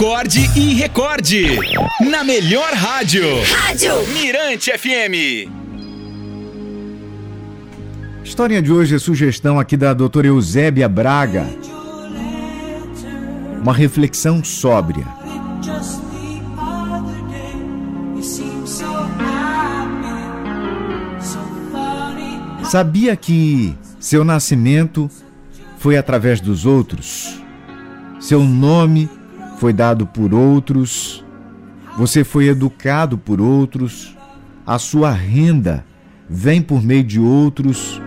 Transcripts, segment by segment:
Acorde e recorde. Na melhor rádio. Rádio Mirante FM. História de hoje é sugestão aqui da doutora Eusébia Braga. Uma reflexão sóbria. Sabia que seu nascimento foi através dos outros? Seu nome foi dado por outros? Você foi educado por outros? A sua renda vem por meio de outros?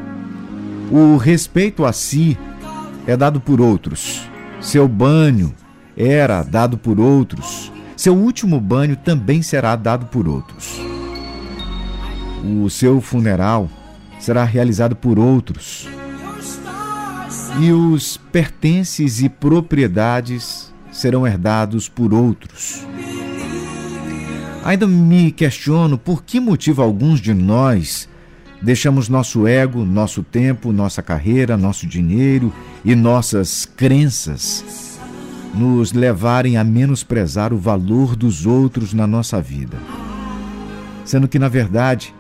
O respeito a si é dado por outros. Seu banho era dado por outros. Seu último banho também será dado por outros. O seu funeral será realizado por outros. E os pertences e propriedades serão herdados por outros. Ainda me questiono por que motivo alguns de nós deixamos nosso ego, nosso tempo, nossa carreira, nosso dinheiro e nossas crenças nos levarem a menosprezar o valor dos outros na nossa vida. Sendo que, na verdade,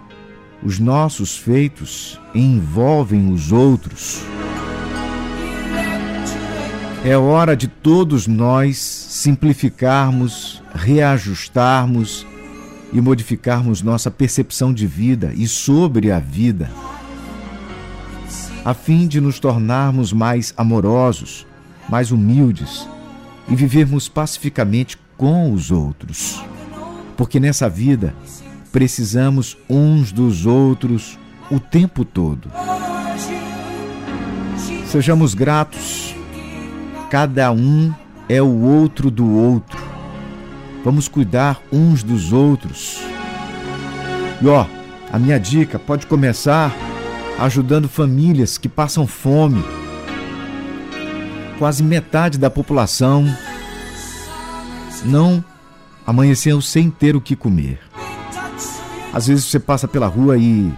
os nossos feitos envolvem os outros. É hora de todos nós simplificarmos, reajustarmos e modificarmos nossa percepção de vida e sobre a vida, a fim de nos tornarmos mais amorosos, mais humildes e vivermos pacificamente com os outros. Porque nessa vida precisamos uns dos outros o tempo todo. Sejamos gratos, cada um é o outro do outro. Vamos cuidar uns dos outros. E ó, a minha dica pode começar ajudando famílias que passam fome. Quase metade da população não amanheceu sem ter o que comer. Às vezes você passa pela rua e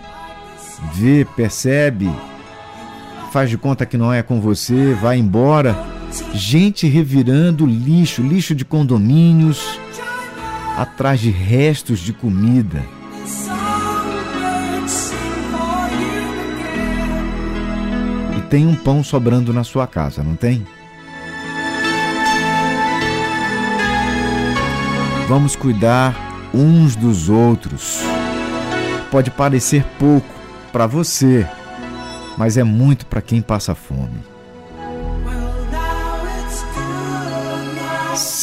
vê, percebe, faz de conta que não é com você, vai embora. Gente revirando lixo, lixo de condomínios, atrás de restos de comida. E tem um pão sobrando na sua casa, não tem? Vamos cuidar uns dos outros pode parecer pouco para você, mas é muito para quem passa fome.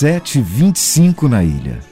7h25 na ilha.